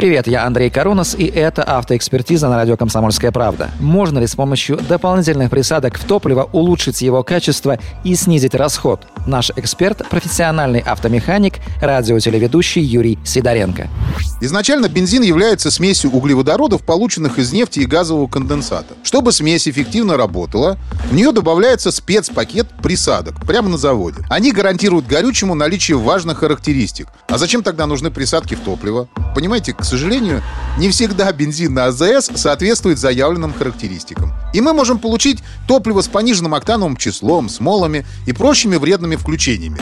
Привет, я Андрей Карунас, и это автоэкспертиза на радио «Комсомольская правда». Можно ли с помощью дополнительных присадок в топливо улучшить его качество и снизить расход? Наш эксперт – профессиональный автомеханик, радиотелеведущий Юрий Сидоренко. Изначально бензин является смесью углеводородов, полученных из нефти и газового конденсата. Чтобы смесь эффективно работала, в нее добавляется спецпакет присадок прямо на заводе. Они гарантируют горючему наличие важных характеристик. А зачем тогда нужны присадки в топливо? Понимаете, к сожалению, не всегда бензин на АЗС соответствует заявленным характеристикам. И мы можем получить топливо с пониженным октановым числом, смолами и прочими вредными включениями.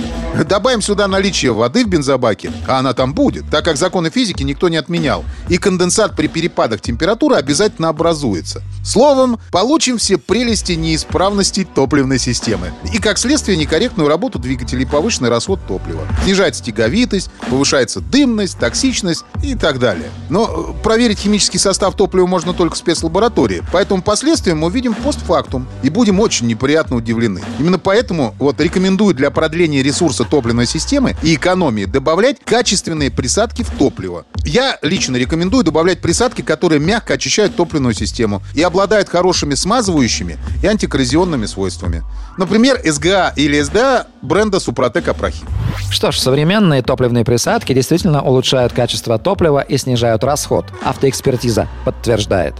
Добавим сюда наличие воды в бензобаке, а она там будет, так как законы физики никто не отменял. И конденсат при перепадах температуры обязательно образуется. Словом, получим все прелести неисправностей топливной системы. И, как следствие, некорректную работу двигателей и повышенный расход топлива. Снижается тяговитость, повышается дымность, токсичность и так далее. Но э, проверить химический состав топлива можно только в спецлаборатории. Поэтому последствия мы увидим постфактум и будем очень неприятно удивлены. Именно поэтому вот рекомендую для продления ресурса топливной системы и экономии добавлять качественные присадки в топливо. Я лично рекомендую добавлять присадки, которые мягко очищают топливную систему и обладают хорошими смазывающими и антикоррозионными свойствами. Например, СГА или СДА бренда Супротек Апрахим. Что ж, современные топливные присадки действительно улучшают качество топлива и снижают расход. Автоэкспертиза подтверждает.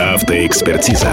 Автоэкспертиза.